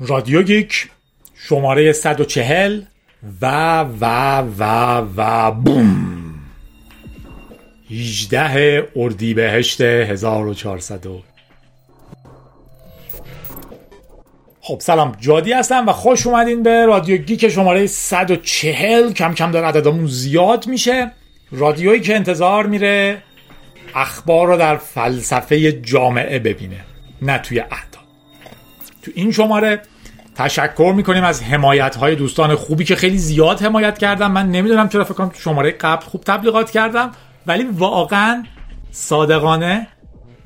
رادیو گیک شماره 140 و و و و بوم. 18 اردیبهشت 1400 خب سلام. جادی هستم و خوش اومدین به رادیو گیک شماره 140 کم کم داره عددمون زیاد میشه. رادیویی که انتظار میره اخبار رو در فلسفه جامعه ببینه نه توی اعداد. تو این شماره تشکر می‌کنیم از حمایت های دوستان خوبی که خیلی زیاد حمایت کردم من نمی‌دونم چرا فکر کنم شماره قبل خوب تبلیغات کردم ولی واقعا صادقانه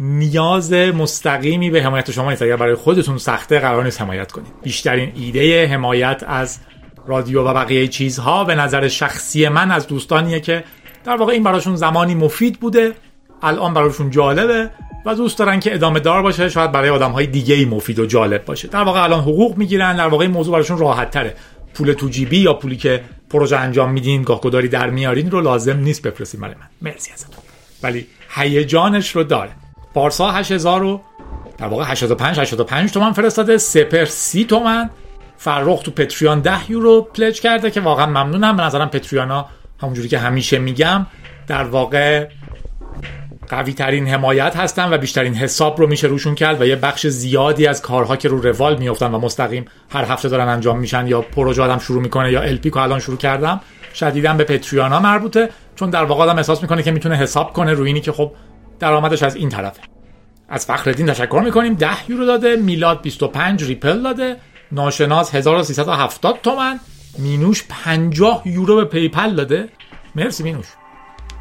نیاز مستقیمی به حمایت شما نیست. اگر برای خودتون سخته قرار نیست حمایت کنید. بیشترین ایده حمایت از رادیو و بقیه چیزها به نظر شخصی من از دوستانیه که در واقع این براشون زمانی مفید بوده. الان براشون جالبه و دوست دارن که ادامه دار باشه. شاید برای آدم های دیگه ای مفید و جالب باشه. در واقع الان حقوق می‌گیرن. در واقع موضوع براشون راحت تره پول تو جیبی یا پولی که پروژه انجام میدین گاهگداری در میارین رو لازم نیست بفرستین برای من. مرسی ازتون. ولی هیجانش رو داره. پارسا 8000 رو در واقع 85 85 تومن فرستاده. سپر 30 تومن فرخ تو پتریان 10 یورو پلج کرده که واقعا ممنونم. به نظرم پتریانا همونجوری که همیشه میگم در واقع قوی ترین حمایت هستن و بیشترین حساب رو میشه روشون کرد و یه بخش زیادی از کارها که رو روال میفتن و مستقیم هر هفته دارن انجام میشن یا پروژه آدم شروع می‌کنه یا الپی که الان شروع کردم شدیدا به پتریانا مربوطه چون در واقع آدم احساس می‌کنه که می‌تونه حساب کنه روی اینی که خب درآمدش از این طرفه از فخردین تشکر می‌کنیم. 10 یورو داده میلاد 25 ریپل داده. ناشناس 1370 تومن. مینوش 50 یورو به PayPal داده. مرسی مینوش.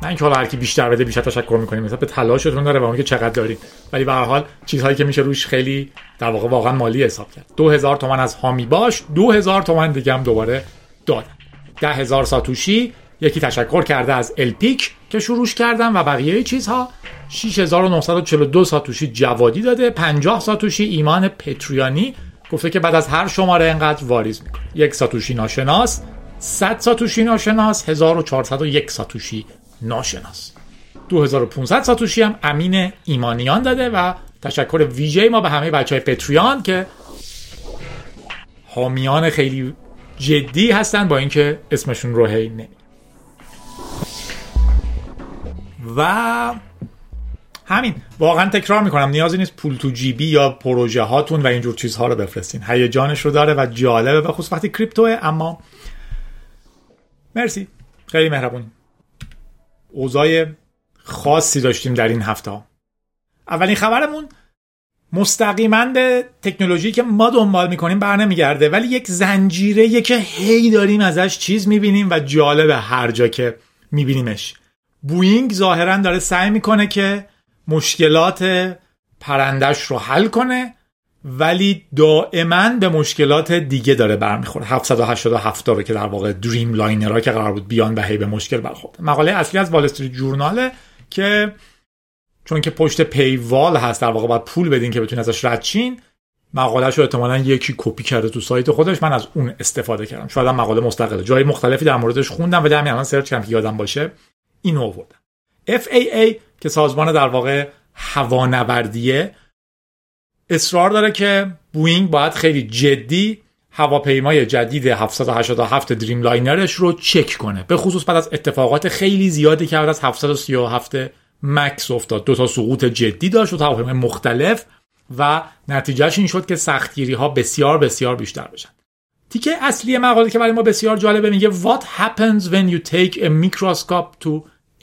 نه اینکه حالا هر کی بیشتر بده بیشتر تشکر می‌کنیم. مثلا به تلاشتون داره و اون که چقدر دارید. ولی به هر حال چیزهایی که میشه روش خیلی در واقع واقعا مالی حساب کرد. 2000 تومان از حامی باش 2000 تومان دیگه هم دوباره دادن 10000 ساتوشی یکی تشکر کرده از LPIC که شروعش کردم و بقیه چیزها. 6942 ساتوشی جوادی داده 50 ساتوشی ایمان پتریانی. گفته که بعد از هر شماره انقدر واریز می‌کنه. یک ساتوشی ناشناس 100 ساتوشی ناشناس 1401 ساتوشی ناشناس. 2500 ساتوشی هم امین ایمانیان داده و تشکر ویژه ما به همه بچه های پتریان که حامیان خیلی جدی هستن با اینکه اسمشون رو هی نمی و همین. واقعا تکرار می‌کنم نیازی نیست پول تو جیبی یا پروژه هاتون و اینجور چیزها رو بفرستین. هیجانش رو داره و جالبه به خصوص وقتی کریپتوه اما مرسی. خیلی مهربونی. اوضاع خاصی داشتیم در این هفته. اولین خبرمون مستقیما به تکنولوژی که ما دنبال می‌کنیم بر نمیگرده ولی یک زنجیره که هی داریم ازش چیز می‌بینیم و جالبه هر جا که میبینیمش. بوینگ ظاهرا داره سعی می‌کنه که مشکلات پرندش رو حل کنه ولی دائما به مشکلات دیگه داره برمیخوره. 787 رو که در واقع Dreamliner ها که قرار بود بیان به هی به مشکل برخورد. مقاله اصلی از وال استریت جورناله که چون که پشت paywall هست در واقع باید پول بدین که بتونین ازش رد شین مقالهش رو احتمالا یکی کپی کرده تو سایت خودش. من از اون استفاده کردم. شاید مقاله مستقله. جای مختلفی در موردش خوندم و همین الان سرچ کردم که یادم باشه اینو آوردم. FAA که سازمان در واقع هوانوردیه اصرار داره که بوینگ باید خیلی جدی هواپیمای جدید 787 Dreamliner ش رو چک کنه. به خصوص بعد از اتفاقات خیلی زیادی که بعد از 737 مکس افتاد. دو تا سقوط جدی داشت و هواپیمای مختلف و نتیجهش این شد که سختگیری ها بسیار بسیار بیشتر بشن. تیکه اصلی مقاله که برای ما بسیار جالبه میگه What happens when you take a microscope to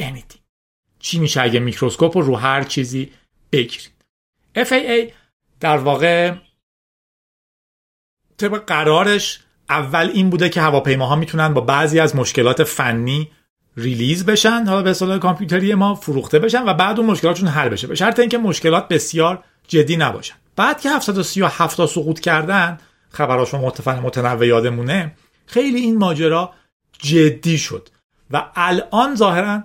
anything? چی میشه اگه میکروسکوپ رو رو هر چیزی بگیرید؟ FAA در واقع طبق قرارش اول این بوده که هواپیماها می‌تونن با بعضی از مشکلات فنی release بشن حالا به اصطلاح کامپیوتری ما فروخته بشن و بعد اون مشکلاتشون حل بشه. به شرط اینکه مشکلات بسیار جدی نباشن. بعد که 737 تا سقوط کردن خبراشون متن متنوع یادمونه خیلی این ماجرا جدی شد و الان ظاهرا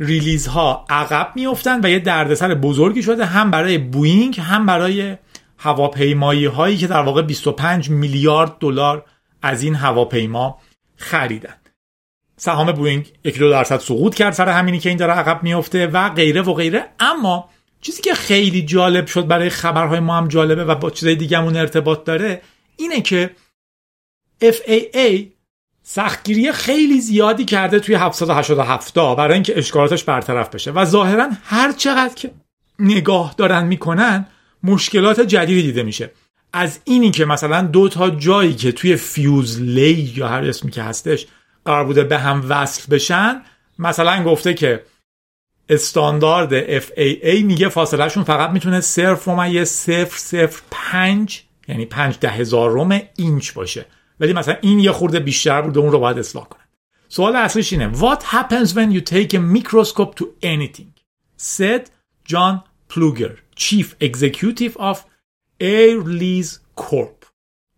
release ها عقب میفتن و یه دردسر بزرگی شده هم برای بوینگ هم برای هواپیمایی هایی که در واقع 25 میلیارد دلار از این هواپیما خریدن. سهام بوینگ یک دو درصد سقوط کرد سر همینی که این داره عقب میفته و غیره و غیره. اما چیزی که خیلی جالب شد برای خبرهای ما هم جالبه و با چیزای دیگهمون ارتباط داره اینه که FAA سختگیری خیلی زیادی کرده توی 787 برای اینکه اشکالاتش برطرف بشه. و ظاهرا هر چقدر که نگاه دارن می‌کنن مشکلات جدیدی دیده میشه. از اینی که مثلا دو تا جایی که توی فیوز لی یا هر اسمی که هستش قرار بوده به هم وصل بشن مثلا گفته که استاندارد FAA میگه فاصلهشون فقط می‌تونه صرف و صفر صفر پنج یعنی پنج ده هزارم اینچ باشه. ولی مثلا این یه خورده بیشتر بوده اون رو باید اصلاح کنن. سوال اصلیش اینه What happens when you take a microscope to anything? said John Pluger Chief Executive of Air Lease Corp.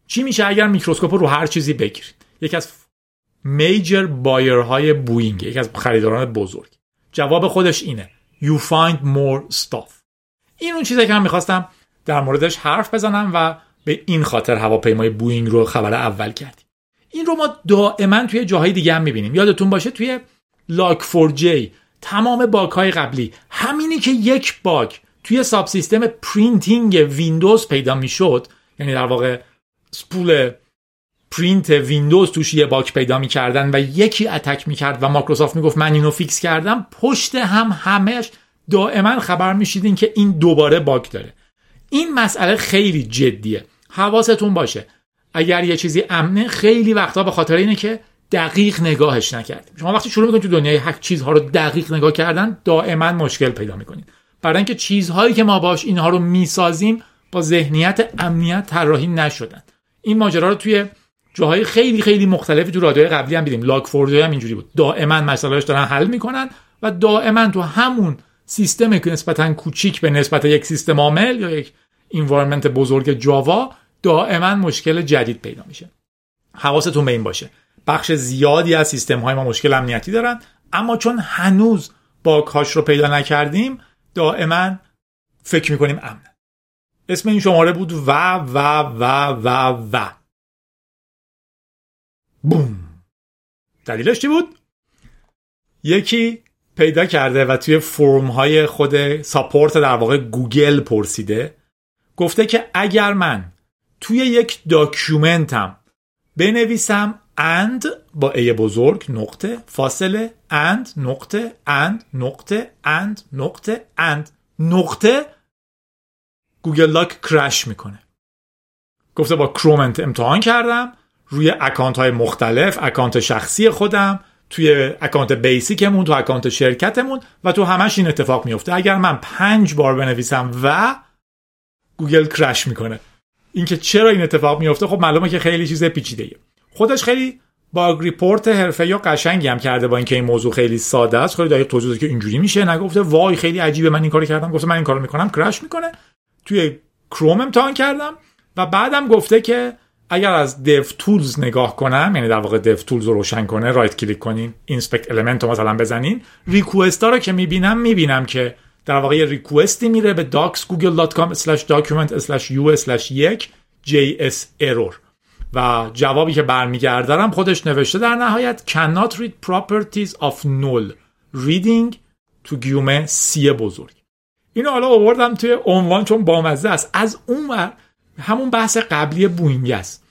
چی میشه اگر میکروسکوپ رو هر چیزی بگیرید؟ یکی از major buyer های بوینگ یکی از خریداران بزرگ. جواب خودش اینه. You find more stuff. این اون چیزی که من می‌خواستم در موردش حرف بزنم و به این خاطر هواپیمای بوینگ رو خبر اول کردیم. این رو ما دائما توی جاهای دیگه هم می‌بینیم. یادتون باشه توی Log4j تمام bug های قبلی همینی که یک bug توی subsystem printing ویندوز پیدا می‌شد یعنی در واقع spool print ویندوز توش یه bug پیدا می‌کردن و یکی attack می‌کرد و مایکروسافت می‌گفت من اینو fix کردم پشت هم همش دائما خبر میشیدین که این دوباره باگ داره. این مسئله خیلی جدیه. حواستون باشه. اگر یه چیزی امنه خیلی وقتا به خاطر اینه که دقیق نگاهش نکردیم. شما وقتی شروع می‌کنید تو دنیای هک چیزها رو دقیق نگاه کردن دائما مشکل پیدا می‌کنید. برای اینکه چیزهایی که ما باش اینها رو می‌سازیم با ذهنیت امنیت طراحی نشدن. این ماجرا رو توی جاهای خیلی خیلی مختلفی تو رادیوهای قبلی هم دیدیم. لاک فوردی هم اینجوری بود. دائما مسائلش دارن حل می‌کنن و دائما تو همون سیستم که نسبتا کوچیک به نسبت یک سیستم عامل یا یک انوایرمنت بزرگ جاوا دائما مشکل جدید پیدا میشه. حواستون به این باشه. بخش زیادی از سیستم های ما مشکل امنیتی دارن اما چون هنوز باکهاش رو پیدا نکردیم دائما فکر می‌کنیم امن. اسم این شماره بود و و و و و بوم. دلیلش چی بود؟ یکی پیدا کرده و توی فرم های خود support در واقع گوگل پرسیده گفته که اگر من توی یک document م بنویسم And با A ی بزرگ نقطه فاصله And نقطه And نقطه And نقطه And نقطه گوگل داک crash می‌کنه. گفته با کروم امتحان کردم روی account های مختلف account شخصی خودم توی account basic مون تو account شرکتمون و تو همش این اتفاق میفته اگر من پنج بار بنویسم و گوگل crash می‌کنه. اینکه چرا این اتفاق میفته خب معلومه که خیلی چیز پیچیده خودش خیلی bug report حرفه ای قشنگی هم کرده با اینکه این موضوع خیلی ساده است. خیلی دقیق توضیح که اینجوری میشه. نگفته وای خیلی عجیبه من این کارو کردم. گفته من این کارو می‌کنم. crash می‌کنه. توی کروم امتحان کردم و بعدم گفته که اگر از dev tools نگاه کنم یعنی در واقع dev tools رو روشن کنه right click کنین inspect element رو مثلا بزنین. request رو که می‌بینم می‌بینم که در واقع یه request ی میره به docs.google.com/document/u/1 js error. و جوابی که برمیگرده رم خودش نوشته در نهایت cannot read properties of null reading تو گیومه C بزرگ اینو حالا آوردم توی عنوان چون بامزه است. از اون همون بحث قبلی بوینگ است.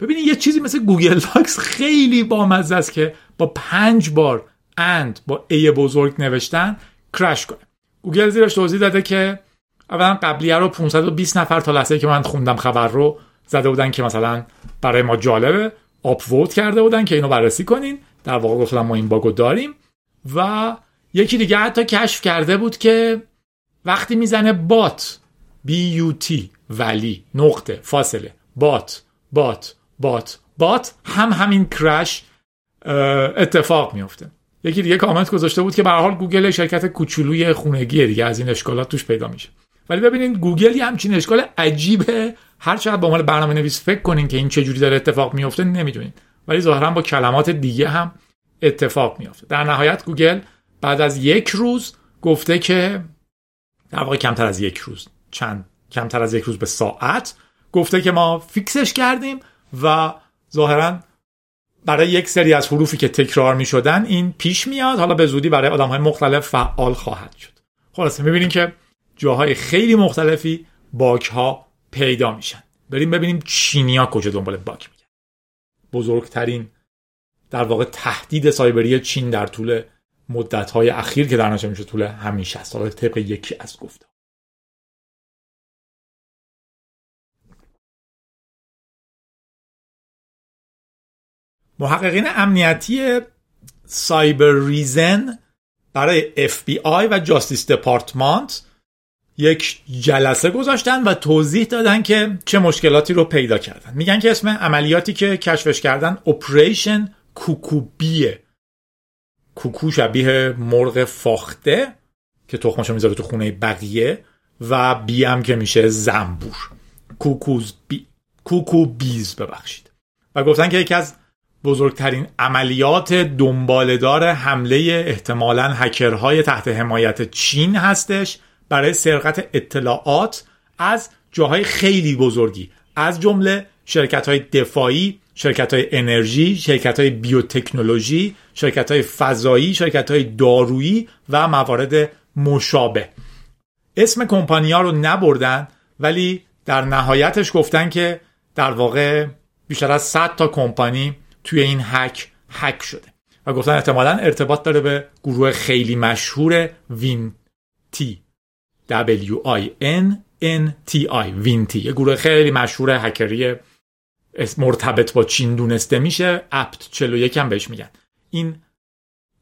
ببینید یه چیزی مثل گوگل داکس خیلی بامزه است که با پنج بار And با A ی بزرگ نوشتن crash کنه. گوگل زیرش توضیح داده که اولا قبلیه رو 520 نفر تا لحظه که من خوندم خبر رو زده بودن که مثلا برای ما جالبه up کرده بودن که اینو بررسی کنین. در واقع گفتم ما این bug و داریم. و یکی دیگه حتی کشف کرده بود که وقتی می‌زنه But تی ولی نقطه فاصله But But But But هم همین crash اتفاق میفته. یکی دیگه کامنت گذاشته بود که به حال گوگل شرکت کوچولوی خونگیه دیگه از این اشکالات توش پیدا میشه. ولی ببینید گوگل یه همچین اشکال عجیبه. هر چقدر با عنوان برنامه نویس فکر کنین که این چه جوری داره اتفاق میفته نمی‌دونین. ولی ظاهرا با کلمات دیگه هم اتفاق میفته در نهایت گوگل بعد از یک روز گفته که در واقع کمتر از یک روز چند کمتر از یک روز به ساعت گفته که ما fix ش کردیم و ظاهرا برای یک سری از حروفی که تکرار می شدن این پیش میاد. حالا به زودی برای آدم های مختلف فعال خواهد شد. خلاصه می‌بینیم که جاهای خیلی مختلفی bug ها پیدا میشن. بریم ببینیم چینیا کجا دنبال باک میگن بزرگترین در واقع تهدید سایبری چین در طول مدت های اخیر که در نظر میشه طول همیشه است طبق یکی از گفته محققین امنیتی سایبر ریزن برای FBI و جاستیس دپارتمانت یک جلسه گذاشتن و توضیح دادن که چه مشکلاتی رو پیدا کردن. میگن که اسم عملیاتی که کشفش کردن Operation CuckooBee ه. cuckoo شبیه مرغ فاخته که تخمشو می‌ذاره تو خونه بقیه و bee هم که میشه زنبور. Cuckoos Bee Cuckoo Bees ببخشید. و گفتن که یکی از بزرگترین عملیات دنبالدار حمله احتمالا هکرهای تحت حمایت چین هستش برای سرقت اطلاعات از جاهای خیلی بزرگی. از جمله شرکت های دفاعی شرکت های انرژی شرکت های بیوتکنولوژی شرکت های فضایی شرکت های دارویی و موارد مشابه. اسم کمپانیا رو نبردن ولی در نهایتش گفتن که در واقع بیشتر از 100 تا کمپانی توی این هک هک شده. و گفتن احتمالا ارتباط داره به گروه خیلی مشهور وین تی. W I N N T I. وینتی یه گروه خیلی مشهور هکری مرتبط با چین دونسته میشه. اپت 41 هم بهش میگن. این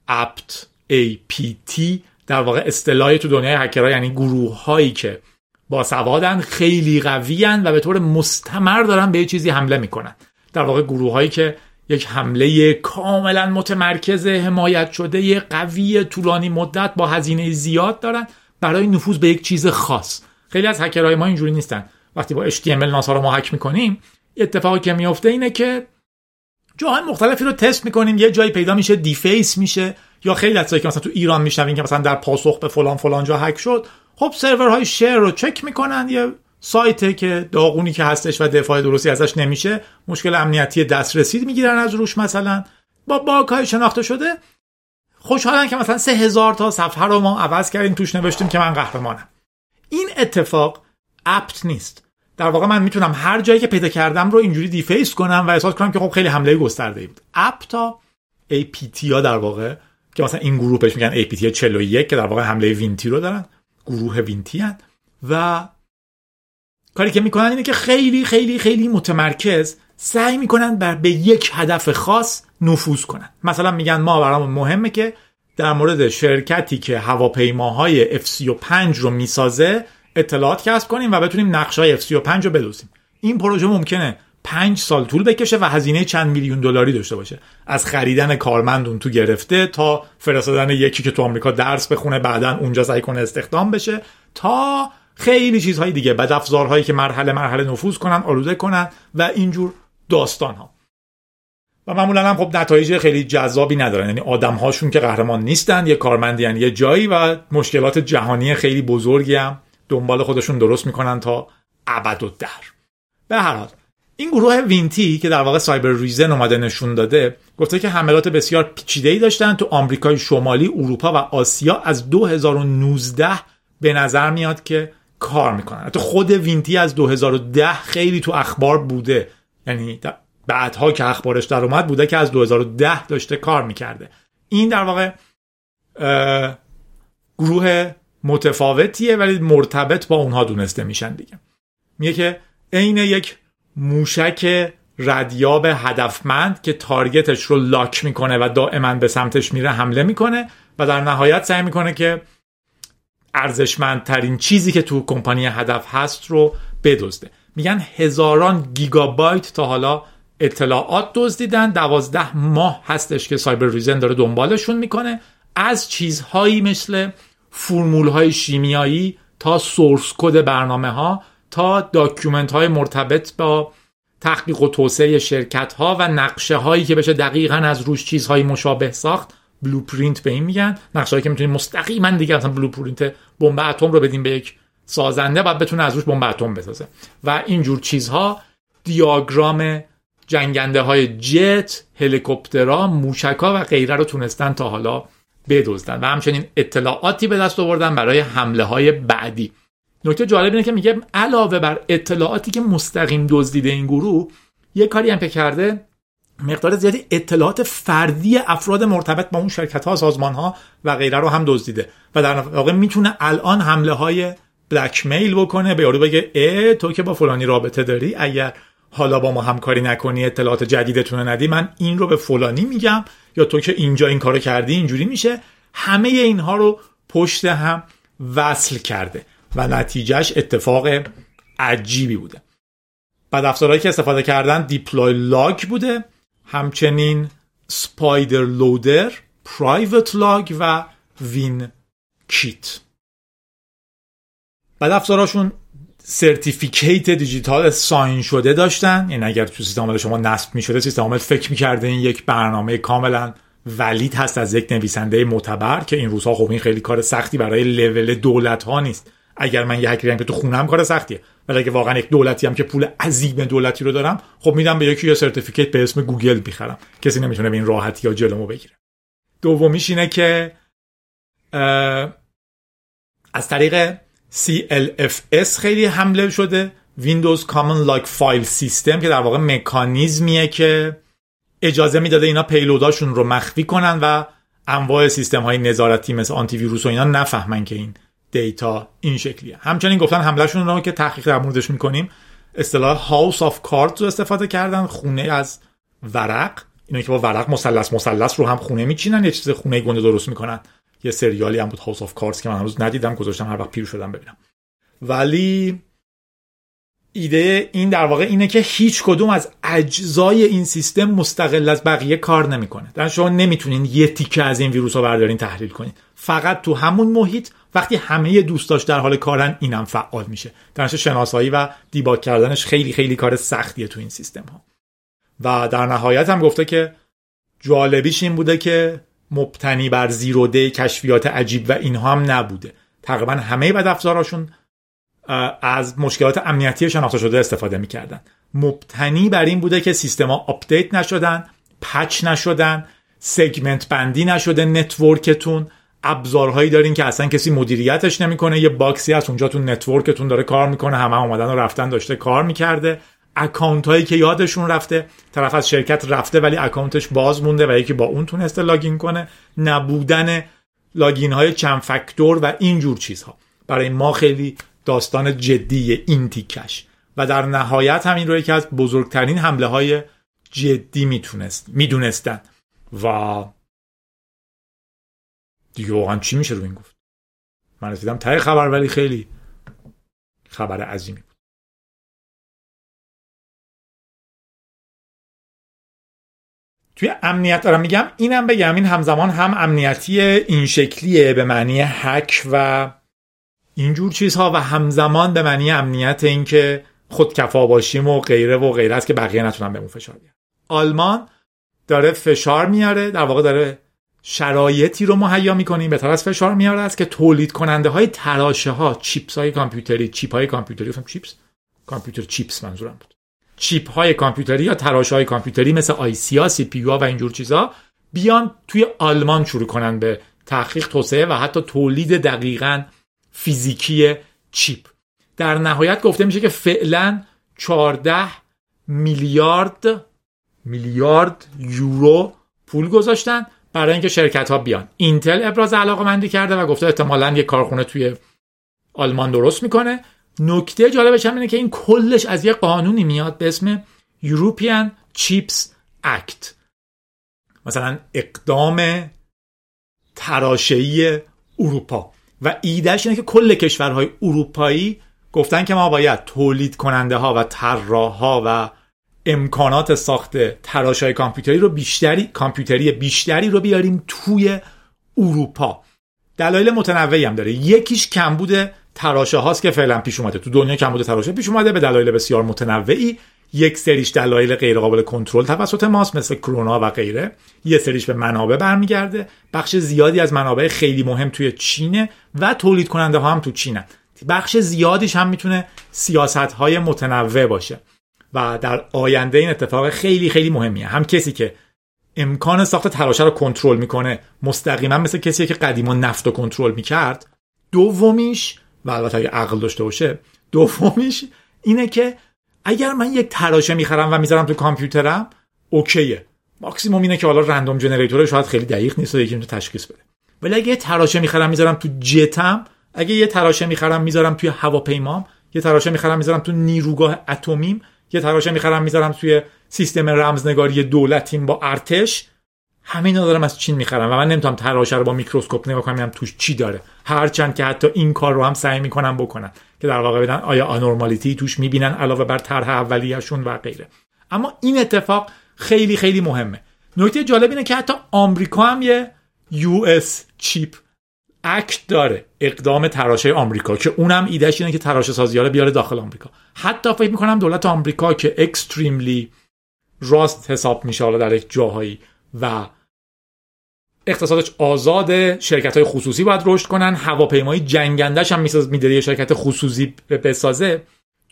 اپت APT در واقع اصطلاحی تو دنیای هکرها یعنی گروه هایی که با سوادن خیلی قویان و به طور مستمر دارن به یه چیزی حمله می‌کنن. در واقع گروه هایی که یک حمله کاملا متمرکز حمایت شده قوی طولانی مدت با هزینه زیاد دارن برای نفوذ به یک چیز خاص. خیلی از هکرهای ما اینجوری نیستن. وقتی با HTML ناسا رو ما هک می‌کنیم اتفاقی که میفته اینه که جاهای مختلفی رو تست می‌کنیم. یه جایی پیدا میشه دیفیس میشه یا خیلی از که مثلا تو ایران میشنوین که مثلا در پاسخ به فلان فلان جا هک شد. خب سرورهای شیر رو چک می‌کنن. یه سایته که داغونی که هستش و دفاع درستی ازش نمیشه مشکل امنیتی دسترسی می‌گیرن از روش مثلا. با باگ های شناخته شده خوشحالن که مثلا سه هزار تا صفحه رو ما عوض کردیم توش نوشتیم که من قهرمانم. این اتفاق APT نیست. در واقع من می‌تونم هر جایی که پیدا کردم رو اینجوری deface کنم و احساس کنم که خب خیلی حمله گسترده بود. APT ها APT ها در واقع که مثلا این گروهش میگن APT 41 که در واقع حمله Winnti رو دارن گروه Winnti هن. و کاری که می‌کنن اینه که خیلی خیلی خیلی متمرکز سعی می‌کنن بر به یک هدف خاص نفوذ کنن. مثلا میگن ما برامون مهمه که در مورد شرکتی که هواپیماهای F35 رو می‌سازه اطلاعات کسب کنیم و بتونیم نقشه F35 رو بدوزیم این پروژه ممکنه پنج سال طول بکشه و هزینه چند میلیون دلاری داشته باشه. از خریدن کارمند اون تو گرفته تا فرستادن یکی که تو آمریکا درس بخونه بعدا اونجا سعی کنه استخدام بشه تا خیلی چیزهای دیگه بد افزارهایی که مرحله مرحله نفوذ کنن آلوده کنن و اینجور داستان ها و معمولا هم خب نتایج خیلی جذابی ندارن. یعنی آدم هاشون که قهرمان نیستن یه کارمندی یعنی یه جایی و مشکلات جهانی خیلی بزرگی هم دنبال خودشون درست می‌کنن تا ابد و در. به هر حال این گروه Winnti که در واقع Cybereason اومده نشون داده گفته که حملات بسیار پیچیده ای داشتن تو آمریکای شمالی اروپا و آسیا از 2019 به نظر میاد که کار می‌کنن. حتی خود Winnti از 2010 خیلی تو اخبار بوده. یعنی بعدها که اخبارش در اومد بوده که از 2010 داشته کار می‌کرده. این در واقع گروه متفاوتیه ولی مرتبط با اونها دونسته میشن دیگه. میگه که عین یک موشک ردیاب هدفمند که تارگتش رو لاک می‌کنه و دائما به سمتش میره حمله می‌کنه و در نهایت سعی می‌کنه که ارزشمندترین چیزی که تو کمپانی هدف هست رو بدزده. میگن هزاران گیگابایت تا حالا اطلاعات دزدیدن. دوازده ماه هستش که Cybereason داره دنبالشون می‌کنه. از چیزهایی مثل فرمول های شیمیایی تا source code برنامه ها تا document های مرتبط با تحقیق و توسعه شرکت ها و نقشه هایی که بشه دقیقا از روش چیزهای مشابه ساخت blueprint به این میگن. نقشه هایی که می‌تونیم مستقیما دیگه مثلا blueprint بمب اتم رو بدیم به یک سازنده بعد بتونه از روش بمب اتم بسازه. و اینجور چیزها دیاگرام جنگنده های جت هلیکوپترها موشکا و غیره رو تونستن تا حالا بدزدن. و همچنین اطلاعاتی به دست آوردن برای حمله های بعدی. نکته جالب اینه که میگه علاوه بر اطلاعاتی که مستقیم دزدیده این گروه یه کاری هم کرده مقدار زیادی اطلاعات فردی افراد مرتبط با اون شرکت ها سازمان ها و غیره رو هم دزدیده. و در واقع می‌تونه الان حمله های بلک میل بکنه به یارو بگه اه تو که با فلانی رابطه داری اگر حالا با ما همکاری نکنی اطلاعات جدیدتون رو ندی من این رو به فلانی میگم یا تو که اینجا این کارو کردی اینجوری میشه. همه اینها رو پشت هم وصل کرده و نتیجهش اتفاق عجیبی بوده. بعد افزارهایی که استفاده کردن دیپلوی لاگ بوده همچنین سپایدر لودر پرایوت لاگ و وین کیت بعد افزاراشون سرتیفیکیت دیجیتال ساین شده داشتن. یعنی اگر تو سیستم عامل شما نصب می شده سیستم عامل فکر می‌کرده این یک برنامه کاملا valid هست از یک نویسنده معتبر که این روزها خب این خیلی کار سختی برای لول دولت ها نیست. اگر من یه هکری که تو خونم کار سختیه. ولی اگه واقعا یک دولتی هم که پول عظیم دولتی رو دارم خب میدم به یکی یه certificate به اسم گوگل می‌خرم. کسی نمی‌تونه به این راحتی یا جلومو بگیره. دومیش اینه که از طریق CLFS خیلی حمله شده. Windows Common Log File System که در واقع مکانیزمیه که اجازه می‌داده اینا payload اشون رو مخفی کنن و انواع سیستم های نظارتی مثل آنتی ویروس و اینا نفهمن که این data این شکلیه. همچنین گفتن حملهشون رو که تحقیق در موردش می‌کنیم اصطلاح House of Cards رو استفاده کردن خونه از ورق. اینا که با ورق مثلث مثلث رو هم خونه میچینن یه چیز خونه گنده درست می‌کنن. یه سریالی هم بود House of Cards که من هنوز ندیدم گذاشتم هر وقت پیر شدم ببینم. ولی ایده این در واقع اینه که هیچ کدوم از اجزای این سیستم مستقل از بقیه کار نمی‌کنه. در شما نمی‌تونین یه تیکه از این ویروس رو بردارین تحلیل کنین. فقط تو همون محیط وقتی همه دوستاش در حال کارن اینم فعال میشه. در شناسایی و debug کردنش خیلی خیلی کار سختیه تو این سیستم ها و در نهایت هم گفته که جالبیش این بوده که مبتنی بر zero day کشفیات عجیب و اینها هم نبوده. تقریبا همه بدافزاراشون از مشکلات امنیتی شناخته شده استفاده می‌کردن. مبتنی بر این بوده که سیستما update نشدن patch نشدن segment بندی نشده network تون. ابزارهایی دارین که اصلا کسی مدیریتش نمی‌کنه یه box ی از اونجا تو network تون داره کار می‌کنه همه اومدن و رفتن داشته کار می‌کرده. account هایی که یادشون رفته. طرف از شرکت رفته ولی account ش باز مونده و یکی با اون تونسته login کنه. نبودن login های چند فاکتور و اینجور چیزها. برای ما خیلی داستان جدی این تیکش. و در نهایت هم این رو یکی از بزرگترین حمله های جدی می‌تونست می‌دونستن. و دیگه واقعا چی میشه رو این گفت؟ من رسیدم تای خبر ولی خیلی خبر عظیمی بود. توی امنیت دارم میگم اینم بگم این همزمان هم امنیتی این شکلیه به معنی هک و اینجور چیزها و همزمان به معنی امنیت اینکه خودکفا باشیم و غیره و غیره است که بقیه نتونن بهمون فشار بیارن. آلمان داره فشار میاره در واقع داره شرایطی رو مهیا می‌کنیم به طرف فشار میاره است که تولید کننده های تراشه ها chips های کامپیوتری chip های کامپیوتری گفتم chips؟ computer chips منظورم بود. chip های کامپیوتری یا تراشه های کامپیوتری مثل آی سی پی و اینجور چیزا بیان توی آلمان شروع کنن به تحقیق توسعه و حتی تولید دقیقا فیزیکی chip. در نهایت گفته میشه که فعلا 14 میلیارد میلیارد یورو پول گذاشتن برای اینکه شرکت ها بیان. اینتل ابراز علاقه مندی کرده و گفته احتمالا یه کارخونه توی آلمان درست می‌کنه. نکته جالبش هم اینه که این کلش از یه قانونی میاد به اسم European Chips Act. مثلا اقدام تراشهی اروپا. و ایدهش اینه که کل کشورهای اروپایی گفتن که ما باید تولید کننده ها و طراح ها و امکانات ساخت تراشای کامپیوتری رو بیشتری کامپیوتری بیشتری رو بیاریم توی اروپا. دلایل متنوعی هم داره. یکیش کمبود تراشه هاست که فعلا پیش اومده. تو دنیا کمبود تراشه. پیش اومده به دلایل بسیار متنوعی. یک سریش دلایل غیر قابل کنترل توسط ماست مثل کرونا و غیره. یه سریش به منابع برمیگرده. بخش زیادی از منابع خیلی مهم توی چینه و تولید کننده ها هم تو چینه بخش زیادیش هم می‌تونه سیاست های متنوع باشه. و در آینده این اتفاق خیلی خیلی مهمیه. هم کسی که امکان ساخت تراشه رو کنترل می‌کنه مستقیما مثل کسی که قدیما نفت رو کنترل می‌کرد. دومیش و البته اگه عقل داشته باشه دومیش اینه که اگر من یک تراشه می‌خرم و می‌ذارم تو کامپیوترم اوکیه. ماکسیموم اینه که حالا رندوم جنریتور شاید خیلی دقیق نیست و یکی تشخیص بده. ولی اگه یه تراشه می‌خرم می‌ذارم تو جتم اگه یه تراشه می‌خرم می‌ذارم توی هواپیمام یه تراشه می‌خرم می‌ذارم تو نیروگاه اتمیم یه تراشه می‌خرم می‌ذارم توی سیستم رمزنگاری دولتیم با ارتش. همین دارم از چین می‌خرم و من نمی‌تونم تراشه رو با میکروسکوپ نگاه کنم توش چی داره. هرچند که حتی این کار رو هم سعی می‌کنم بکنن که در واقع بدن آیا آنورمالیتی توش می‌بینن علاوه بر طرح اولیه‌شون و غیره. اما این اتفاق خیلی خیلی مهمه. نکته جالب اینه که حتی آمریکا هم یه US Chip Act داره اقدام تراشه آمریکا که اونم ایدهش اینه که تراشه سازی رو بیاره داخل آمریکا. حتی فکر می‌کنم دولت آمریکا که extremely راست حساب میشه حالا در یک جاهایی و اقتصادش آزاد شرکت های خصوصی باید رشد کنن هواپیمای جنگندش هم میساز میده یه شرکت خصوصی بسازه.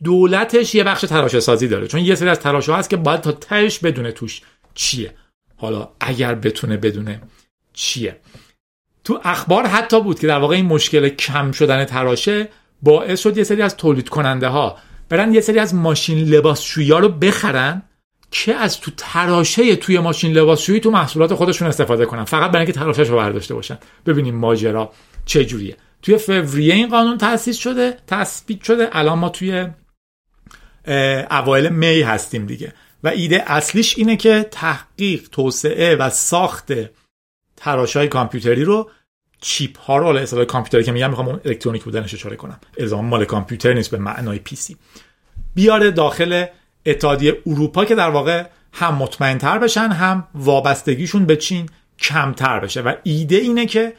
دولتش یه بخش تراشه سازی داره چون یه سری از تراشه هست که باید تا تهش بدونه توش چیه. حالا اگر بتونه بدونه چیه. تو اخبار حتی بود که در واقع این مشکل کم شدن تراشه باعث شد یه سری از تولید کننده ها برن یه سری از ماشین ها رو بخرن که از تو تراشه توی ماشین لباسشویی تو محصولات خودشون استفاده کنن؟ فقط برای اینکه تراشهش رو برداشته باشن. ببینیم ماجرا چه جوریه. توی فوریه این قانون تاسیس شده تثبیت شده. الان ما توی اوایل می هستیم دیگه. و ایده اصلیش اینه که تحقیق توسعه و ساخت های کامپیوتری رو chip ها رو اصطلاح کامپیوتری که میگم می‌خوام اون الکترونیک بودنش اشاره کنم. الزام مال کامپیوتر نیست به معنای PC. بیاره داخل اتحادیه اروپا که در واقع هم مطمئن تر بشن هم وابستگیشون به چین کمتر بشه. و ایده اینه که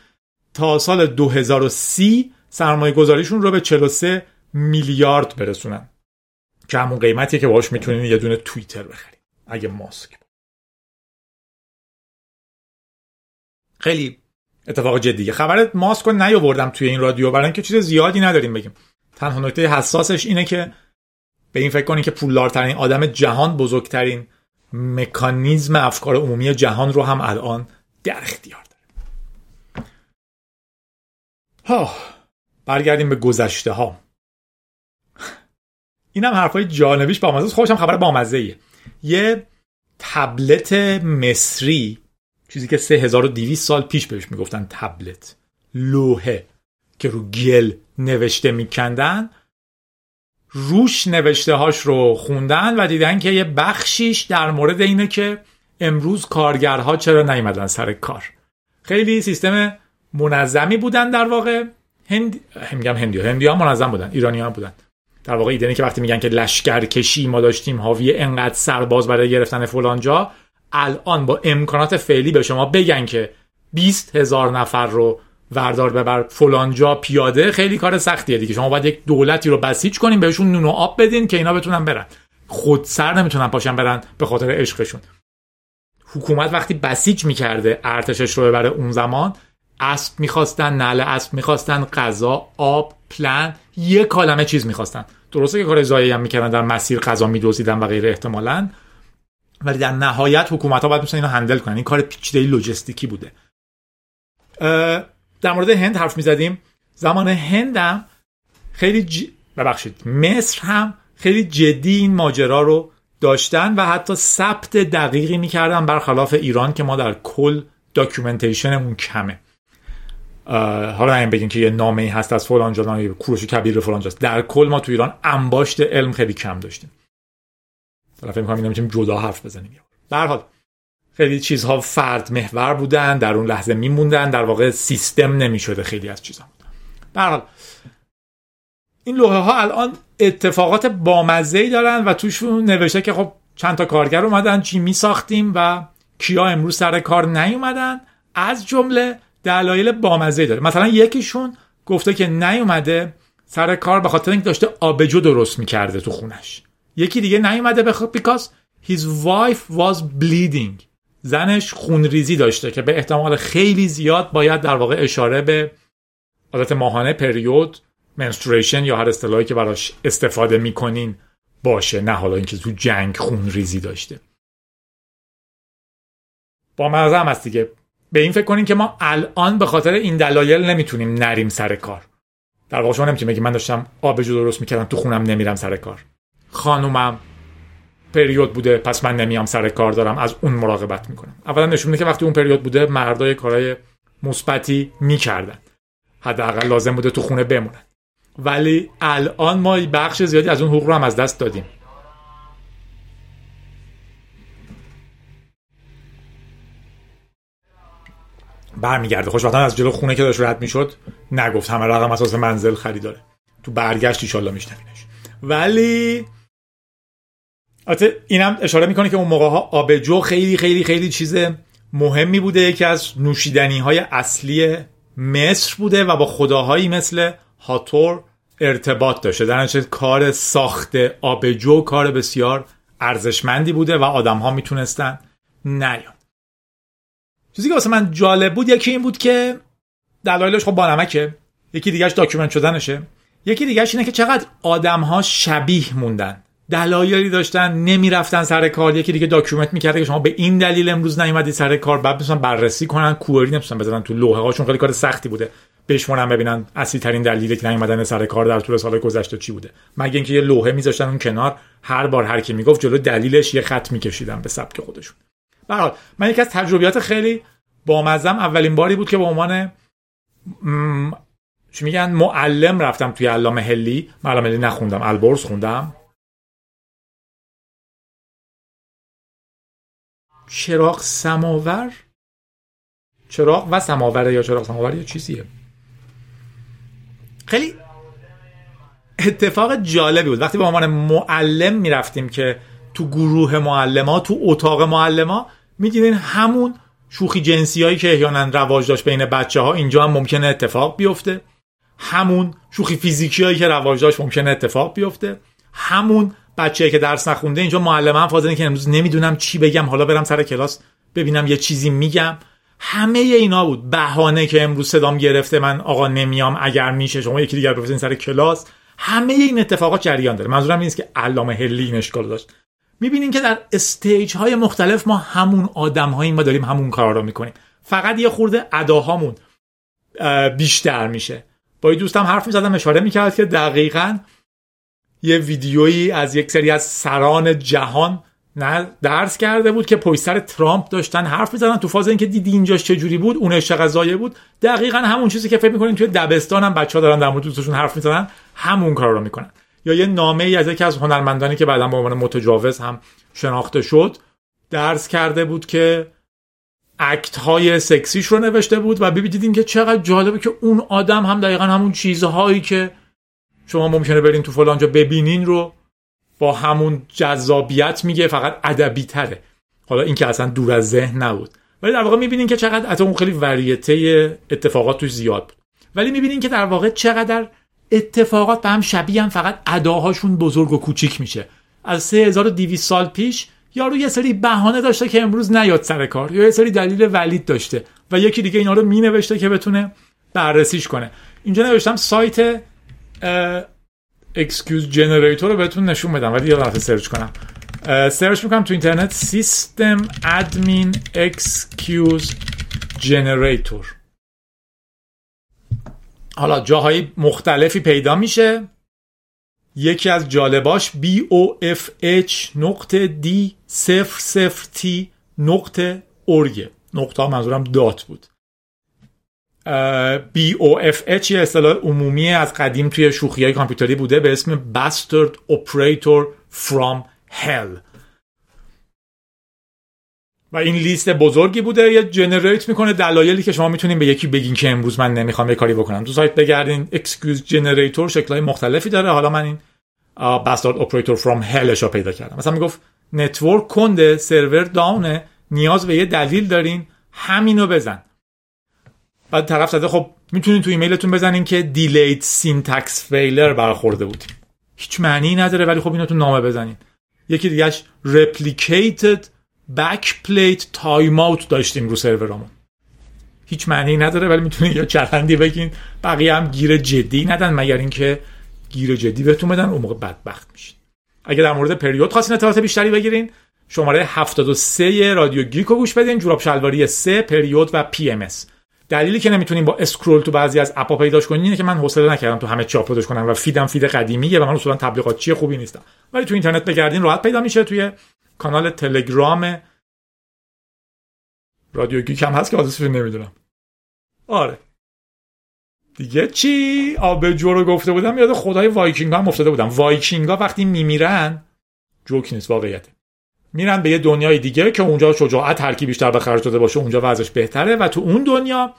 تا سال 2030 سرمایه گذاریشون رو به 43 میلیارد برسونن. که همون قیمتیه که باش می‌تونین یه دونه توییتر بخرید اگه ماسک. خیلی اتفاق جدیه. خبر ماسک رو نیاوردم توی این رادیو برای اینکه چیز زیادی نداریم بگیم. تنها نکته حساسش اینه که به این فکر کنید که پولدارترین آدم جهان بزرگترین مکانیزم افکار عمومی جهان رو هم الان در اختیار داره. ها برگردیم به گذشته ها اینم حرفای جانبیش با خودش هم خبر بامزه یه تبلت مصری چیزی که 3200 سال پیش بهش می‌گفتن تبلت لوحه که رو گل نوشته میکندن. روش نوشته هاش رو خوندن و دیدن که یه بخشیش در مورد اینه که امروز کارگرها چرا نیومدن سر کار. خیلی سیستم منظمی بودن در واقع. هند میگم هندی هندی ها منظم بودن. ایرانی ها بودن. در واقع ایده که وقتی میگن که لشکرکشی ما داشتیم حاوی انقدر سرباز برای گرفتن فلان جا الان با امکانات فعلی به شما بگن که 20 هزار نفر رو وردار ببر فلانجا پیاده خیلی کار سختیه دیگه. شما باید یک دولتی رو بسیج کنین بهشون نون و آب بدین که اینا بتونن برن. خود سر نمی‌تونن پاشن برن به خاطر عشقشون. حکومت وقتی بسیج می‌کرده ارتشش رو ببره اون زمان اسب می‌خواستن نله اسب می‌خواستن غذا آب پلن یه کالمه چیز می‌خواستن. درسته که کار زایی هم می‌کردن در مسیر غذا میدوزیدن و غیره احتمالا. ولی در نهایت حکومت ها باید می‌تونن اینو هندل کنن. این کار پیچیده لوجستیکی بوده. در مورد هند حرف می‌زدیم. زمان هندم خیلی ج... ببخشید. مصر هم خیلی جدی این ماجرا رو داشتن و حتی ثبت دقیقی می‌کردن برخلاف ایران که ما در کل documentation مون کمه. حالا این بگیم که یه نامه ای هست از فلان جا کوروش کبیر فلان جاست در کل ما تو ایران انباشت علم خیلی کم داشتیم. حالا فکر می‌کنم می‌تونیم جدا حرف بزنیم. در حال خیلی چیزها فرد محور بودن در اون لحظه میموندن در واقع سیستم نمی‌شده خیلی از چیزها. در این لوحه ها الان اتفاقات بامزه دارن و توشون نوشته که خب چند تا کارگر اومدن چی می ساختیم و کیا امروز سر کار نیومدن از جمله دلایل بامزه داره. مثلا یکیشون گفته که نیومده سر کار به خاطر اینکه داشته آبجو درست می‌کرده تو خونش. یکی دیگه نیومده بخ... because his wife was bleeding. زنش خونریزی داشته که به احتمال خیلی زیاد باید در واقع اشاره به عادت ماهانه پریود منستوریشن یا هر اصطلاحی که براش استفاده می‌کنین باشه. نه حالا اینکه تو جنگ خونریزی داشته. با مزه هم هست دیگه. به این فکر کنین که ما الان به خاطر این دلایل نمی‌تونیم نریم سر کار. در واقع شما نمی‌تونی من داشتم آبجو درست می‌کردم تو خونم نمیرم سر کار. خانومم پریود بوده پس من نمیام سر کار دارم از اون مراقبت می‌کنم. اولا نشون میده که وقتی اون پریود بوده مردای کارهای مثبتی می‌کردن. حداقل لازم بوده تو خونه بمونن. ولی الان ما بخش زیادی از اون حقوق رو هم از دست دادیم. برمیگرده. خوشبختانه از جلو خونه که داشت رد می‌شد نگفت همه رقم اساس منزل خریداره. تو برگشت ایشالله میشنوینش. ولی البته اینم اشاره می‌کنه که اون موقع ها آبجو خیلی خیلی خیلی چیز مهمی بوده یکی از نوشیدنی های اصلی مصر بوده و با خداهایی مثل هاتور ارتباط داشته. در کار ساخت آبجو کار بسیار ارزشمندی بوده و آدم ها می‌تونستن نیان. چیزی که واسه من جالب بود یکی این بود که دلایلش خب با نمکه. یکی دیگهش document شدنشه. یکی دیگهش اینه که چقدر آدم ها شبیه موندن. دلایلی داشتن نمی‌رفتن سر کار. یکی دیگه document می‌کرده که شما به این دلیل امروز نیومدی سر کار. بعد می‌تونن بررسی کنن query نمی‌تونن بزنن تو لوحه هاشون خیلی کار سختی بوده. بشمونن ببینن اصلی ترین دلیلی که نیومدن سر کار در طول سال گذشته چی بوده. مگه اینکه یه لوحه میذاشتن اون کنار هر بار هر کی می‌گفت جلو دلیلش یه خط میکشیدن به سبک خودشون. به من یکی از تجربیات خیلی بامزم اولین باری بود که به عنوان چی میگن معلم رفتم توی علامه هلی علامه هلی نخوندم البرز خوندم. چراغ سماور؟ چراغ و سماوره یا چراغ سماور یا چیزیه؟ خیلی اتفاق جالبی بود. وقتی به عنوان معلم می‌رفتیم که تو گروه معلم تو اتاق معلم ها می‌دیدین همون شوخی جنسی هایی که احیانا رواج داشت بین بچه ها اینجا هم ممکنه اتفاق بیفته. همون شوخی فیزیکی هایی که رواج داشت ممکنه اتفاق بیفته. همون بچه که درس نخونده اینجا معلم هم فاضله که امروز نمی‌دونم چی بگم. حالا برم سر کلاس ببینم یه چیزی میگم. همه اینا بود. بهانه که امروز صدام گرفته من آقا نمیام اگر میشه شما یکی دیگر بفرستین سر کلاس. همه این اتفاقات جریان داره. منظورم این که علامه هلی این اشکال داشت. می‌بینین که در استیج های مختلف ما همون آدم هاییم و داریم همون کار رو می‌کنیم. فقط یه خورده اداهامون بیشتر میشه. با دوستم حرف می‌زدم اشاره می‌کرد که دقیقا یه ویدیویی از یک سری از سران جهان نه درس کرده بود که پشت ترامپ داشتن حرف می‌زدن تو فاز اینکه دیدی اینجاش چجوری بود اون غذایه بود. دقیقا همون چیزی که فکر می‌کنین توی دبستان هم بچه دارن در مورد دوستشون حرف می‌زنن همون کار رو می‌کنن. یا یه نامه ای از یکی از هنرمندانی که بعدا به عنوان متجاوز هم شناخته شد درس کرده بود که اکت های سکسیش رو نوشته بود و ببینید که چقدر جالبه که اون آدم هم دقیقا همون چیزهایی که شما ممکنه برین تو فلانجا ببینین رو با همون جذابیت میگه فقط ادبی تره حالا این که اصلا دور از ذهن نبود. ولی در واقع می‌بینین که چقدر حتی اون خیلی وریته اتفاقات توش زیاد. بود ولی می‌بینین که در واقع چقدر اتفاقات به هم شبیه هم فقط اداهاشون بزرگ و کوچیک میشه. از 3200 سال پیش یارو یه سری بهانه داشته که امروز نیاد سر کار یا یه سری دلیل ولید داشته و یکی دیگه اینا رو مینوشته که بتونه بررسیش کنه. اینجا نوشتم سایت excuse generator رو بهتون نشون بدم ولی یادم رفته search کنم. search می‌کنم تو اینترنت system admin excuse generator حالا جاهای مختلفی پیدا میشه. یکی از جالباش BOFH نقطه D O T نقطه org ه نقطه منظورم dot بود. BOFH یه اصطلاح عمومی از قدیم توی شوخی های کامپیوتری بوده به اسم Bastard Operator from Hell. و این لیست بزرگی بوده یه generate می‌کنه دلایلی که شما می‌تونین به یکی بگین که امروز من نمی‌خوام یه کاری بکنم. تو سایت بگردین excuse generator شکلهای مختلفی داره. حالا من این Bastard Operator from Hell رو پیدا کردم. مثلا می‌گفت network کنده server down ه نیاز به یه دلیل دارین همینو بزن. بعد طرف زده خب می‌تونین تو ایمیلتون بزنین که delete syntax failure برخورده بود. هیچ معنی نداره ولی خب اینو تو نامه بزنین. یکی دیگهش replicated timeout داشتیم رو سرورمون هیچ معنی نداره ولی می‌تونین یا چرندی بگین. بقیه هم گیر جدی ندن مگر اینکه گیر جدی بهتون بدن اون موقع بدبخت میشین. اگه در مورد پریود خواستین اطلاعات بیشتری بگیرین شماره 73 رادیو گیک رو گوش بدین. جوراب شلواری 3 پریود و PMS دلیلی که نمی‌تونیم با scroll تو بعضی از app ا پیداش کنیم اینه که من حوصله نکردم تو همه چی آپلودش کنم و feed م feed قدیمیه و من اصولا تبلیغات خوبی نیستم. ولی تو اینترنت بگردین راحت پیدا میشه توی کانال تلگرام رادیو گیک هم هست که آدرسش نمی‌دونم. آره. دیگه چی؟ آبجو رو گفته بودم یاد خدای وایکینگ هم افتاده بودم. وایکینگ ها وقتی میمیرن جوک نیست واقعیت میرن به یه دنیای دیگه که اونجا شجاعت هرکی بیشتر به خرج داده باشه اونجا وضعش بهتره و تو اون دنیا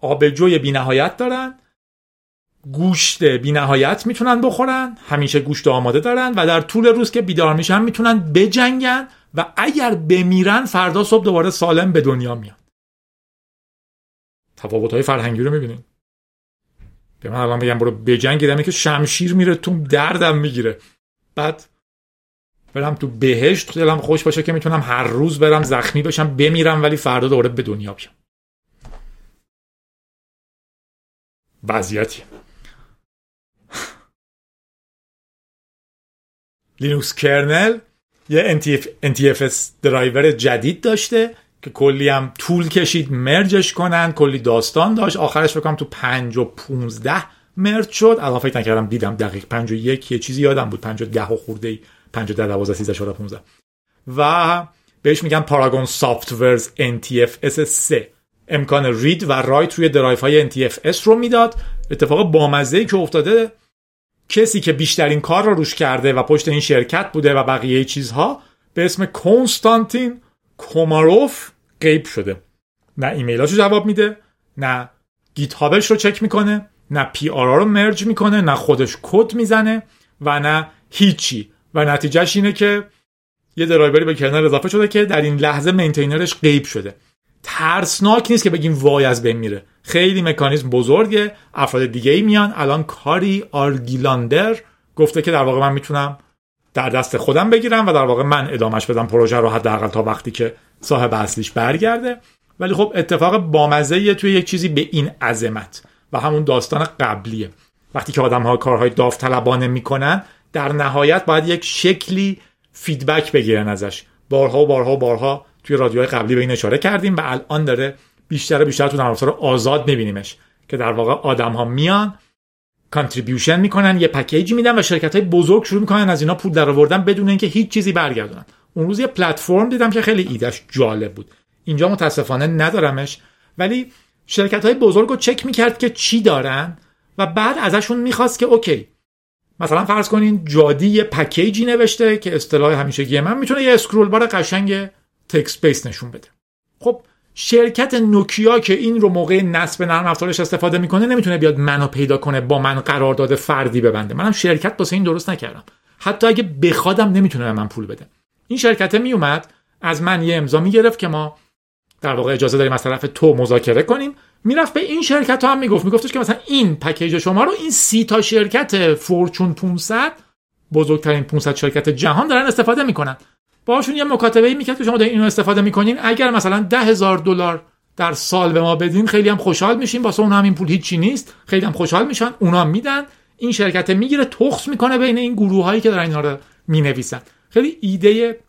آبجوی بینهایت دارن گوشت بینهایت می‌تونن بخورن همیشه گوشت آماده دارن و در طول روز که بیدار میشن می‌تونن بجنگن و اگر بمیرن فردا صبح دوباره سالم به دنیا میان. تفاوت های فرهنگی رو می‌بینین. به من الان بگم برو بجنگ که شمشیر میره تو دردم می‌گیره. بعد برم تو بهشت دلم خوش باشه که می‌تونم هر روز برم زخمی بشم بمیرم ولی فردا دوباره به دنیا بیام. وضعیتی لینوکس کرنل یه NTFS درایور جدید داشته که کلی هم طول کشید merge ش کنن کلی داستان داشت. آخرش بکنم تو 5 و 15 merge شد. الان فکر نکردم دیدم دقیق. 5 و 1 یه چیزی یادم بود. 5 و 10 و خورده ای 5 و 10 12 13 14 15 و بهش میگن پاراگون سافتورز NTFS 3 امکان read و write روی درایف های NTFS رو می‌داد. اتفاق بامزه که افتاده کسی که بیشترین کار رو روش کرده و پشت این شرکت بوده و بقیه چیزها به اسم کنستانتین کوماروف غیب شده. نه ایمیلاشو جواب میده نه GitHub ش رو چک می‌کنه نه PR رو merge می‌کنه نه خودش کد می‌زنه و نه هیچی. و نتیجهش اینه که یه درایوری به kernel اضافه شده که در این لحظه maintainer ش غیب شده. ترسناک نیست که بگیم وای از بین میره. خیلی مکانیزم بزرگه افراد دیگه ای میان. الان کاری آرگیلاندر گفته که در واقع من می‌تونم در دست خودم بگیرم و در واقع من ادامش بدم پروژه رو حداقل تا وقتی که صاحب اصلیش برگرده. ولی خب اتفاق بامزه توی یک چیزی به این عظمت و همون داستان قبلیه. وقتی که آدم ها کارهای داوطلبانه می‌کنن در نهایت باید یک شکلی فیدبک بگیرن ازش. بارها و بارها و بارها توی رادیوهای قبلی به این اشاره کردیم و الان داره بیشتر و بیشتر تو نرم آزاد میبینیمش که در واقع آدم ها میان contribution می‌کنن یه package ی میدن و شرکت های بزرگ شروع می‌کنن از اینا پول درآوردن بدون اینکه هیچ چیزی برگردونن. اون روز یه پلتفرم دیدم که خیلی ایدش جالب بود. اینجا متاسفانه ندارمش ولی شرکت های بزرگ رو چک می‌کرد که چی دارن و بعد ازشون می‌خواست که OK مثلا فرض کنین جادی یه package ی نوشته که اصطلاح همیشگی من می‌تونه یه scroll bar قشنگ text base نشون بده. خب شرکت نوکیا که این رو موقع نصب نرم افزارش استفاده می‌کنه نمی‌تونه بیاد منو پیدا کنه با من قرارداد فردی ببنده. منم شرکت واسه این درست نکردم. حتی اگه بخوادم نمی‌تونه به من پول بده. این شرکت میومد از من یه امضا می‌گرفت که ما در واقع اجازه داریم از طرف تو مذاکره کنیم. می‌رفت به این شرکت ها هم می‌گفت. میگفتش که مثلا این پکیج شما رو این سی تا شرکت فورچون 500 بزرگترین 500 شرکت جهان دارن استفاده می‌کنن. باشون یه مکاتبه ای می‌کرد که شما دارین اینو استفاده می‌کنین. اگر مثلا ده هزار دلار در سال به ما بدین خیلی هم خوشحال میشیم. واسه اون هم این پول هیچی نیست. خیلی هم خوشحال میشن. اونا میدن. این شرکت می‌گیره تخص می‌کنه بین این گروه هایی که دارن اینا رو می‌نویسن. خیلی ایده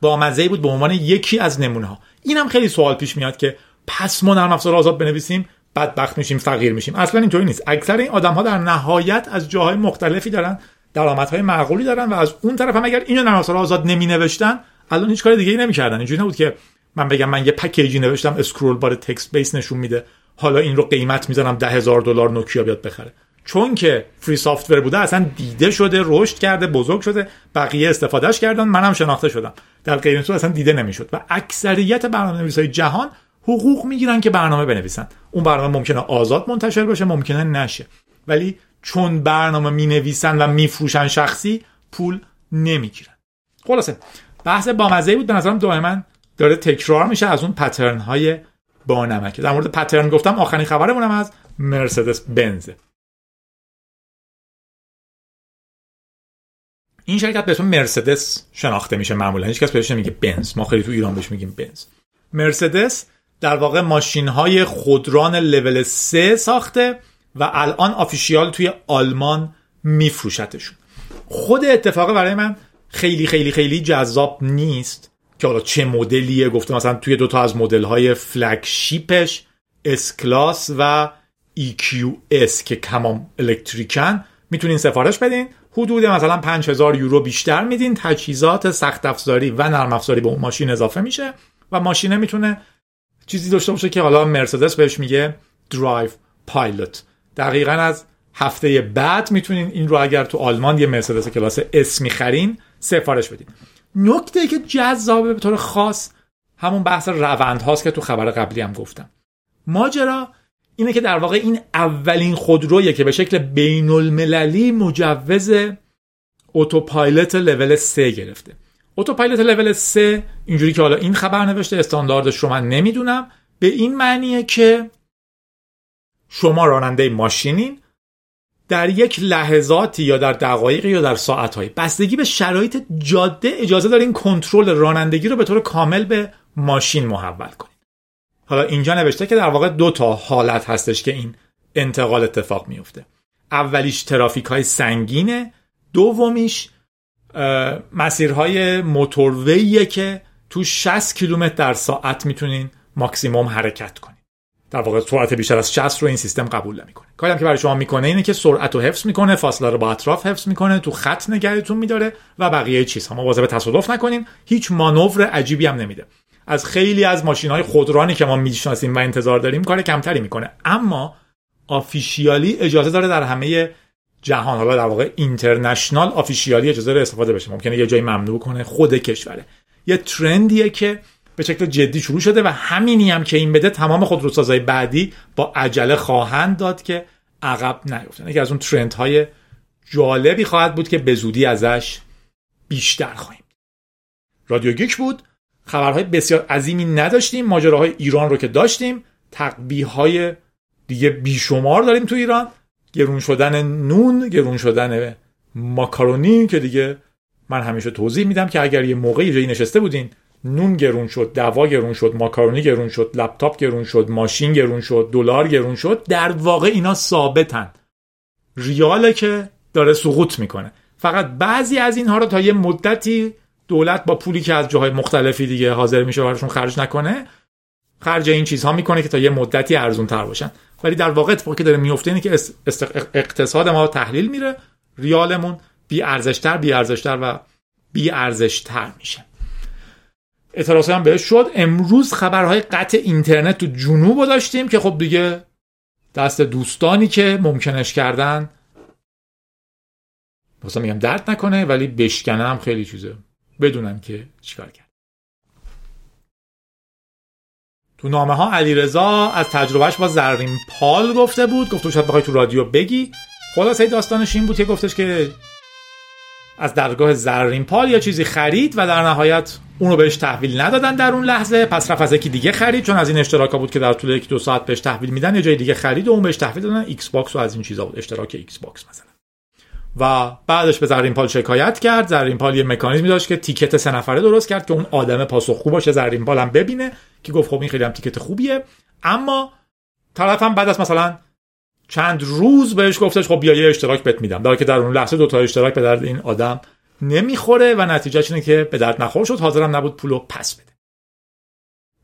با مزه بود به عنوان یکی از نمونه ها اینم خیلی سوال پیش میاد که پس ما نرم افزار آزاد بنویسیم بدبخت میشیم فقیر میشیم. اصلا اینطوری نیست. اکثر این آدم ها در نهایت از جاهای مختلفی دارن درآمدهای معقولی دارن و از اون طرف هم اگر اینو نرم آزاد نمی نوشتن الان هیچ کار دیگه ای نمی‌کردن. اینجوری نبود که من بگم من یه package ی نوشتم scroll bar text base نشون میده حالا این رو قیمت می‌زنم ده هزار دلار نوکیا بیاد بخره. چون که free software بوده اصلا دیده شده رشد کرده بزرگ شده بقیه استفادهش کردن منم شناخته شدم. در غیر صورت اصلا دیده نمی‌شد. و اکثریت برنامه های جهان حقوق می‌گیرن که برنامه بنویسن. اون برنامه ممکنه آزاد منتشر بشه ممکنه نشه. ولی چون برنامه می نویسن و میفروشن شخصی پول نمی‌گیرن. خلاصه بحث بامزه بود. به نظرم دائما داره تکرار میشه از اون پترن های با نمکه در مورد پترن گفتم آخرین خبرمونم از مرسدس بنز این شرکت به اسم مرسدس شناخته میشه معمولا. هیچ کس بهش نمیگه بنز. ما خیلی تو ایران بهش میگیم بنز. مرسدس در واقع ماشین های خودران لول 3 ساخته و الان آفیشیال توی آلمان میفروشتشون. خود اتفاق برای من خیلی خیلی خیلی جذاب نیست که حالا چه مدلیه. گفته مثلا توی دوتا از مدل های فلگشیپش S کلاس و EQS که کمام الکتریکن می‌تونین سفارش بدین. حدود مثلا 5000 یورو بیشتر میدین تجهیزات سخت افزاری و نرم افزاری به اون ماشین اضافه میشه و ماشینه می‌تونه چیزی داشته باشه که حالا مرسدس بهش میگه Drive Pilot. دقیقا از هفته بعد می‌تونین این رو اگر تو آلمان یه مرسدس کلاس S می‌خرین سفارش بدین. نکته که جذابه به طور خاص همون بحث روند هاست که تو خبر قبلی هم گفتم. ماجرا اینه که در واقع این اولین خودرویه که به شکل بین المللی مجوز autopilot level 3 گرفته. اتوپایلوت لول 3 اینجوری که حالا این خبر نوشته استانداردش رو من نمی‌دونم. به این معنیه که شما راننده ماشینین در یک لحظاتی یا در دقایقی یا در ساعتهایی بستگی به شرایط جاده اجازه دارین کنترل رانندگی رو به طور کامل به ماشین محول کنید حالا اینجا نوشته که در واقع دو تا حالت هستش که این انتقال اتفاق میفته اولیش ترافیک های سنگینه دومیش مسیرهای موتورویه که تو 60 کیلومتر در ساعت می‌تونین ماکسیموم حرکت کنید در واقع سرعت بیشتر از 60 رو این سیستم قبول نمی‌کنه. کاری هم که برای شما می‌کنه اینه که سرعت رو حفظ می‌کنه فاصله رو با اطراف حفظ می‌کنه تو خط نگهتون میداره و بقیه چیزها. مواظب تصادف نکنین هیچ مانور عجیبی هم نمیده. از خیلی از ماشین های خودرانی که ما می‌شناسیم و انتظار داریم کار کمتری می‌کنه. اما آفیشیالی اجازه داره در همه جهان حالا در واقع اینترنشنال آفیشیالی اجازه داره استفاده بشه. ممکنه یه جایی ممنوع کنه خود کشوره. یه ترندیه که به شکل جدی شروع شده و همینی هم که این بده تمام خودروسازهای بعدی با عجله خواهند داد که عقب نیفتن. یکی از اون ترند های جالبی خواهد بود که به زودی ازش بیشتر خواهیم. رادیو گیک بود. خبرهای بسیار عظیمی نداشتیم. ماجراهای ایران رو که داشتیم. تقبیه های دیگه بیشمار داریم تو ایران. گرون شدن نون گرون شدن ماکارونی که دیگه من همیشه توضیح میدم که اگر یه موقعی جایی نشسته بودین نون گرون شد دوا گرون شد ماکارونی گرون شد لپتاپ گرون شد ماشین گرون شد دلار گرون شد در واقع اینا ثابتن. ریاله که داره سقوط می‌کنه. فقط بعضی از اینها رو تا یه مدتی دولت با پولی که از جاهای مختلفی دیگه حاضر میشه براشون خرج نکنه خرج این چیزها می‌کنه که تا یه مدتی ارزون تر باشن. ولی در واقع اتفاقی که داره میفته اینه که اقتصاد ما تحلیل میره ریالمون بی ارزشتر بی ارزشتر و بی ارزشتر میشه. اعتراض هم بهش شد. امروز خبرهای قطع اینترنت تو جنوب داشتیم که خب دیگه دست دوستانی که ممکنش کردن مثلا میگم درد نکنه ولی بشکنه هم خیلی چیزه. بدونم که چیکار کرد. تو نامه ها علیرضا از تجربهش با زرین پال گفته بود. گفته شاید بخوای تو رادیو بگی. خلاصه داستانش این بود که گفتش که از درگاه زرین پال یا چیزی خرید و در نهایت اون رو بهش تحویل ندادن در اون لحظه. پس رفت از یکی دیگه خرید. چون از این اشتراکا بود که در طول یک دو ساعت بهش تحویل میدن یه جای دیگه خرید و اون بهش تحویل دادن. Xbox و از این چیزا بود. اشتراک Xbox مثلا. و بعدش به زرین پال شکایت کرد. زرین پال یه مکانیزمی داشت که تیکت سه نفره درست کرد که اون آدم پاسخگو باشه زرین پال هم ببینه که گفت خب این خیلی هم تیکت خوبیه. اما طرف هم بعد از مثلا چند روز بهش گفتش خب بیا یه اشتراک بهت میدم. در که در اون لحظه دو تا اشتراک به درد این آدم نمی‌خوره و نتیجه اینه که به درد نخور شد. حاضرم نبود پولو پس بده.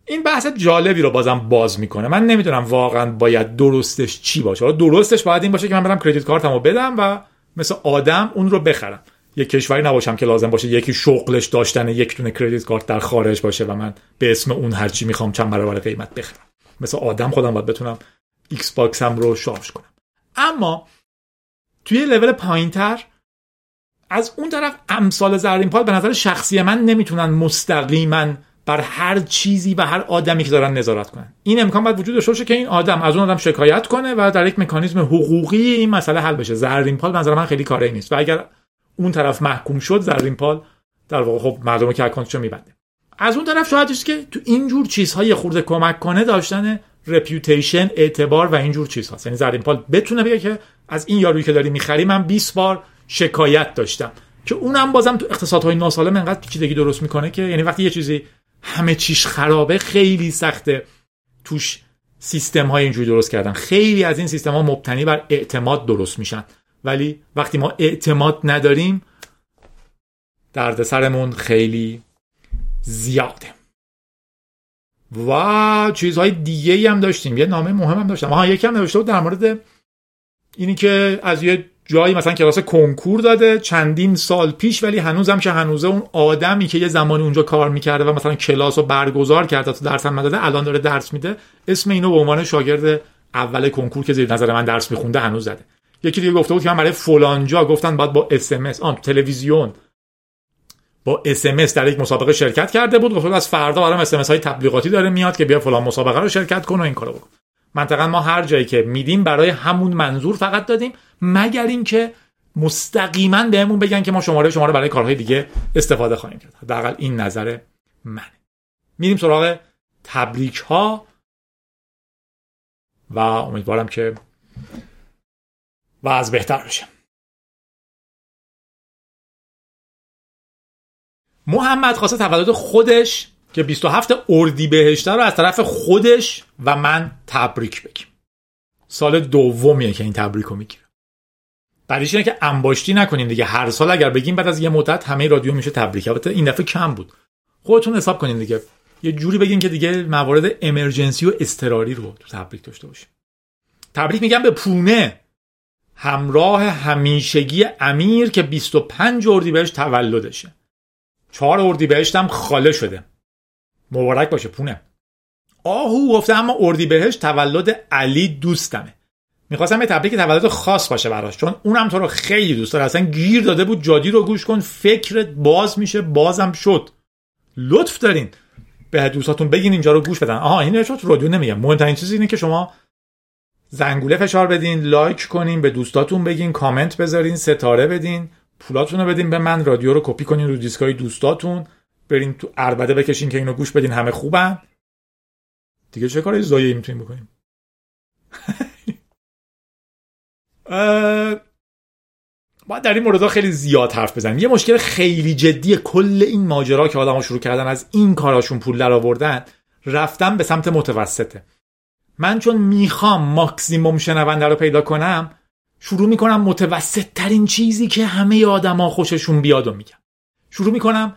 این بحث جالبی رو بازم باز می‌کنه. من نمی‌دونم واقعا باید درستش چی باشه. درستش باید این باشه که من برم کردیت کارتمو بدم و مثل آدم اون رو بخرم. یک کشوری نباشم که لازم باشه یکی شغلش داشتن یک دونه credit card در خارج باشه و من به اسم اون هرچی می‌خوام چند برابر قیمت بخرم. مثل آدم خودم باید بتونم Xbox م رو شارژ کنم. اما توی لول پایینتر از اون طرف امثال زرین پال به نظر شخصی من نمی‌تونن مستقیما بر هر چیزی و هر آدمی که دارن نظارت کنن. این امکان باید وجود داشته باشه که این آدم از اون آدم شکایت کنه و در یک مکانیزم حقوقی این مسئله حل بشه. زرین پال نظر من خیلی کاری نیست. و اگر اون طرف محکوم شد زرین پال در واقع خب مردم که اکانتشو میبنده. از اون طرف شاید که تو اینجور چیزهای خورده کمک کنه داشتن رپیوتیشن اعتبار و اینجور چیزها. یعنی زرین پال بتونه بگه که از این یارویی که داری می‌خری من 20 بار شکایت داشتم. که اونم بازم تو اقتصادهای ناسالم انقدر پیچیدگی درست می‌کنه که یعنی وقتی یه چیزی همه چیش خرابه خیلی سخته. توش سیستم های اینجوری درست کردن. خیلی از این سیستم ها مبتنی بر اعتماد درست میشن. ولی وقتی ما اعتماد نداریم دردسرمون خیلی زیاده. و چیزهای دیگه هم داشتیم. یه نامه مهم هم داشتم. آها یکی هم نوشته بود در مورد اینی که از یه جایی مثلا کلاس کنکور داده چندین سال پیش ولی هنوزم که هنوزه اون آدمی که یه زمانی اونجا کار می‌کرده و مثلا کلاس رو برگزار کرده تا درس هم نداده الان داره درس میده. اسم اینو به عنوان شاگرد اول کنکور که زیر نظر من درس میخونده هنوز زده. یکی دیگه گفته بود که من برای فلانجا گفتن باید با اس ام اس آن تلویزیون. با اس ام اس در یک مسابقه شرکت کرده بود. گفت از فردا برام اس ام اس های تبلیغاتی داره میاد که بیا فلان مسابقه رو شرکت کن و این کارو بکن. منطقا ما هر جایی که میدیم برای همون منظور فقط دادیم. مگر اینکه مستقیما بهمون بگن که ما شماره شما رو برای کارهای دیگه استفاده خواهیم کرد. حداقل این نظر منه. میریم سراغ تبریک ها و امیدوارم که و از بهتر بشه. محمد خواسته تولد خودش که 27 اردیبهشت رو از طرف خودش و من تبریک بگیم. سال دومیه که این تبریک رو می‌گیره. بعدش اینه که انباشتی نکنیم دیگه؟ هر سال اگر بگیم بعد از یه مدت همه رادیو میشه تبریک. البته این دفعه کم بود. خودتون حساب کنین دیگه. یه جوری بگین که دیگه موارد امرجنسی و استراری رو تو تبریک داشته باشیم. تبریک میگم به پونه. همراه همیشگی امیر که 25 اردیبهشت تولدشه. 4 اردیبهشت هم خاله شده. مبارک باشه پونه. آهو گفته اما اردیبهشت تولد علی دوستمه. می‌خواستم یه تبریک تولد خاص باشه براش چون اونم تو رو خیلی دوست داره. اصلا گیر داده بود جادی رو گوش کن فکرت باز میشه بازم شد. لطف دارین به دوستاتون بگین اینجا رو گوش بدن. آها این رو رادیو نمیگم مهمترین چیز اینه که شما زنگوله فشار بدین like کنین به دوستاتون بگین کامنت بذارین ستاره بدین پولاتون رو بدین به من رادیو رو کپی کنین رو دیسکای دوستاتون برین تو عربده بکشین که اینو گوش بدین همه خوبن. دیگه چه کار ضایعی می‌تونیم بکنیم؟ باید در این مورد خیلی زیاد حرف بزنیم. یه مشکل خیلی جدی کل این ماجرا که آدم‌ها شروع کردن از این کاراشون پول در آوردن رفتن به سمت متوسطه. من چون می‌خوام ماکسیموم شنونده رو پیدا کنم شروع می‌کنم متوسط ترین چیزی که همه آدما خوششون بیاد و میگم شروع می‌کنم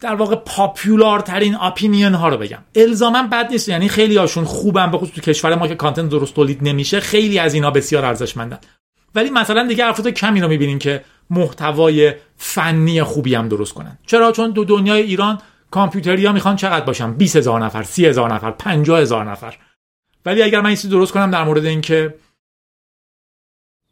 در واقع پاپیولار ترین اپینین ها رو بگم. الزاما بد نیست یعنی خیلی هاشون خوبن به خصوص تو کشور ما که کانتنت درست تولید نمیشه خیلی از اینا بسیار ارزشمندن. ولی مثلا دیگه افراد کمی رو می‌بینین که محتوای فنی خوبی هم درست کنن. چرا؟ چون دو دنیای ایران کامپیوتری ها می‌خوان چقدر باشن؟ 20 هزار نفر 30 هزار نفر 50 هزار نفر. ولی اگر من این درست کنم در مورد اینکه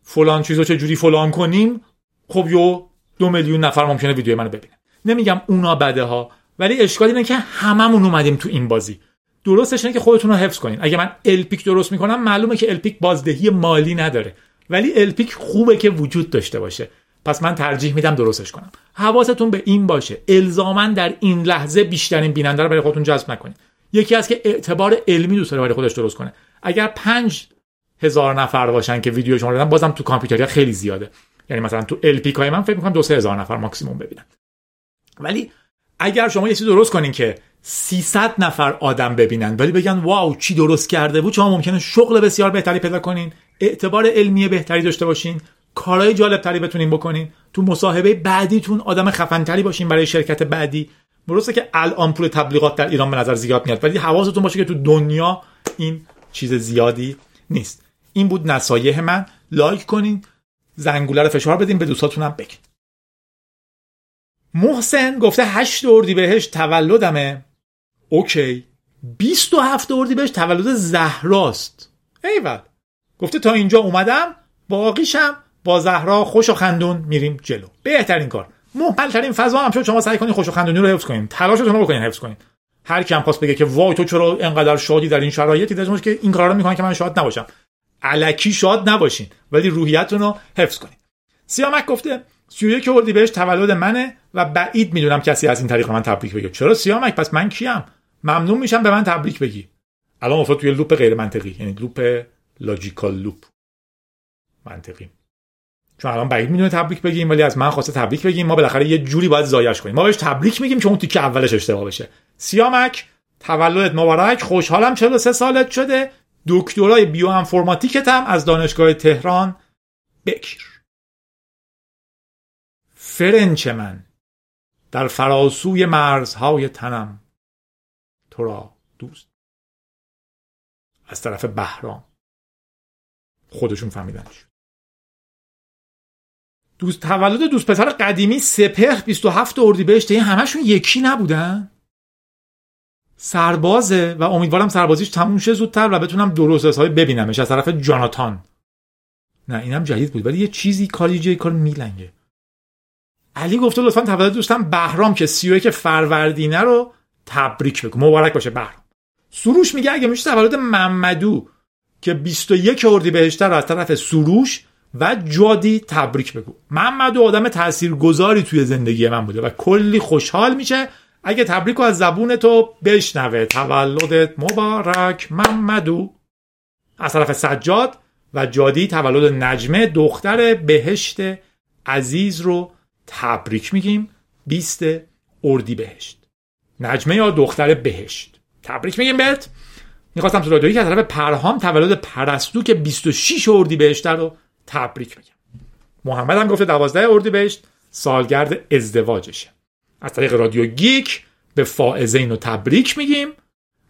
فلان چیزو چه جوری فلان کنیم خب یو دو میلیون نفر ممکنه ویدیو منو ببینه. نمیگم اونا بده ها ولی اشکال اینه که هممون اومدیم تو این بازی. درستش اینه که خودتون رو حفظ کنین. اگه من الپیک درست می‌کنم معلومه که الپیک بازدهی مالی نداره. ولی الپیک خوبه که وجود داشته باشه. پس من ترجیح میدم درستش کنم. حواستون به این باشه. الزاما در این لحظه بیشترین بیننده رو برای خودتون جذب نکنید یکی از که اعتبار علمی دوست داره برای خودش درست کنه. اگر پنج هزار نفر باشن که ویدیو شما رو بازم تو کامپیوتریا خیلی زیاده. یعنی مثلا تو الپیک من فکر می‌کنم دو سه هزار نفر ماکسیموم ببینن. ولی اگر شما یه چیزی درست کنین که 300 نفر آدم ببینن ولی بگن واو چی درست کرده بود؟ شما ممکنه شغل بسیار بهتری پیدا کنین اعتبار علمی بهتری داشته باشین کارهای جالب تری بتونین بکنین تو مصاحبه بعدیتون آدم خفنتری باشین برای شرکت بعدی. درسته که الان پول تبلیغات در ایران به نظر زیاد میاد ولی حواستون باشه که تو دنیا این چیز زیادی نیست. این بود نصایح من. لایک کنین زنگوله رو فشار بدین به دوستاتونم بگین. محسن گفته 8 بهش تولدمه. اوکی. 27 بهش تولد زهراست. ایول. گفته تا اینجا اومدم باقیشم با زهرا خوش و خندون میریم جلو. بهترین کار. محمل ترین فضا هم شما سعی کنید خوش و خندونی رو حفظ کنید تلاشتون رو بکنید حفظ کنید هر کی هم خواست بگه که وای تو چرا انقدر شادی در این شرایطی داشت که این کارا رو می‌کنن که من شاد نباشم. علکی شاد نباشین ولی روحیتتون رو حفظ کنید سیامک گفته 31 بهش تولد منه و بعید می‌دونم کسی از این طریق من تبریک بگه. چرا سیامک؟ پس من کیم؟ ممنون میشم به من تبریک بگی. الان افتاد توی loop غیر منطقی یعنی loop logical loop منطقی. چون الان بعید می‌دونه تبریک بگیم ولی از من خواسته تبریک بگیم. ما بالاخره یه جوری باید ضایعش کنیم. ما بهش تبریک میگیم چون اون تیکه اولش اشتباه بشه. سیامک تولدت مبارک. خوشحالم 43 سالت شده. دکترای بیوانفورماتیکت هم از دانشگاه تهران. بگیر Frenchman در فراسوی مرزهای تنم. تو را دوست از طرف بهرام. خودشون فهمیدن شد دوست تولد دوست پسر قدیمی سپهر 27 اردیبهشت. این همشون یکی نبودن؟ سربازه و امیدوارم سربازیش تموم شه زودتر و بتونم درست حسابی ببینمش. از طرف جاناتان. نه اینم جدید بود ولی یه چیزی کاری کار میلنگه. علی گفته لطفا تولد دوستم بهرام که 31 فروردینه رو تبریک بگو. مبارک باشه بهرام. سروش میگه اگه میشه تولد محمدو که 21 اردیبهشت رو از طرف سروش و جادی تبریک بگو. محمدو آدم تاثیرگذاری توی زندگی من بوده و کلی خوشحال میشه. اگه تبریک از زبون تو بشنوه. تولدت مبارک محمدو. از طرف سجاد و جادی تولد نجمه دختر بهشت عزیز رو تبریک میگیم. 20 اردی بهشت. نجمه یا دختر بهشت. تبریک میگیم بهت. می‌خواستم تو رادیویی که از طرف پرهام تولد پرستو که 26 اردی بهشت رو تبریک میگم. محمد هم گفته 12 اردی بهشت. سالگرد ازدواجشه. از طریق رادیو گیک به فائزه اینو تبریک میگیم.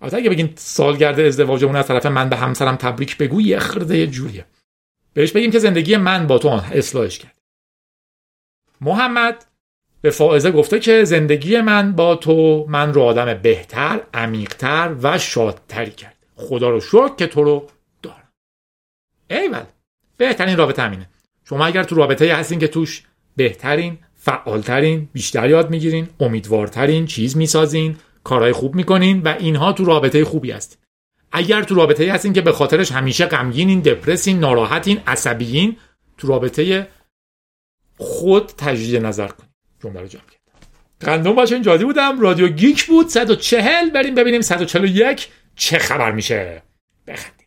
البته اگه بگین سالگرد ازدواجمون از طرف من به همسرم تبریک بگو یه خرده جوریه. بهش بگیم که زندگی من با تو اصلاحش کرد. محمد به فائزه گفته که زندگی من با تو من رو آدم بهتر عمیقتر و شادتری کرد. خدا رو شکر که تو رو دارم. ایول بهترین رابطه همینه. شما اگر تو رابطه هستین که توش بهترین فعالترین بیشتر یاد می‌گیرین امیدوارترین چیز می‌سازین کارهای خوب می‌کنین و اینها تو رابطه خوبی هستین اگر تو رابطه هستین که به خاطرش همیشه غمگینین دپرسین ناراحتین عصبیین تو رابطه خود تجدید نظر کنید جمله رو جمع کردم. قندون باشه جادی بودم. رادیو گیک بود. 140 بریم ببینیم 141 چه خبر میشه. بخندیم.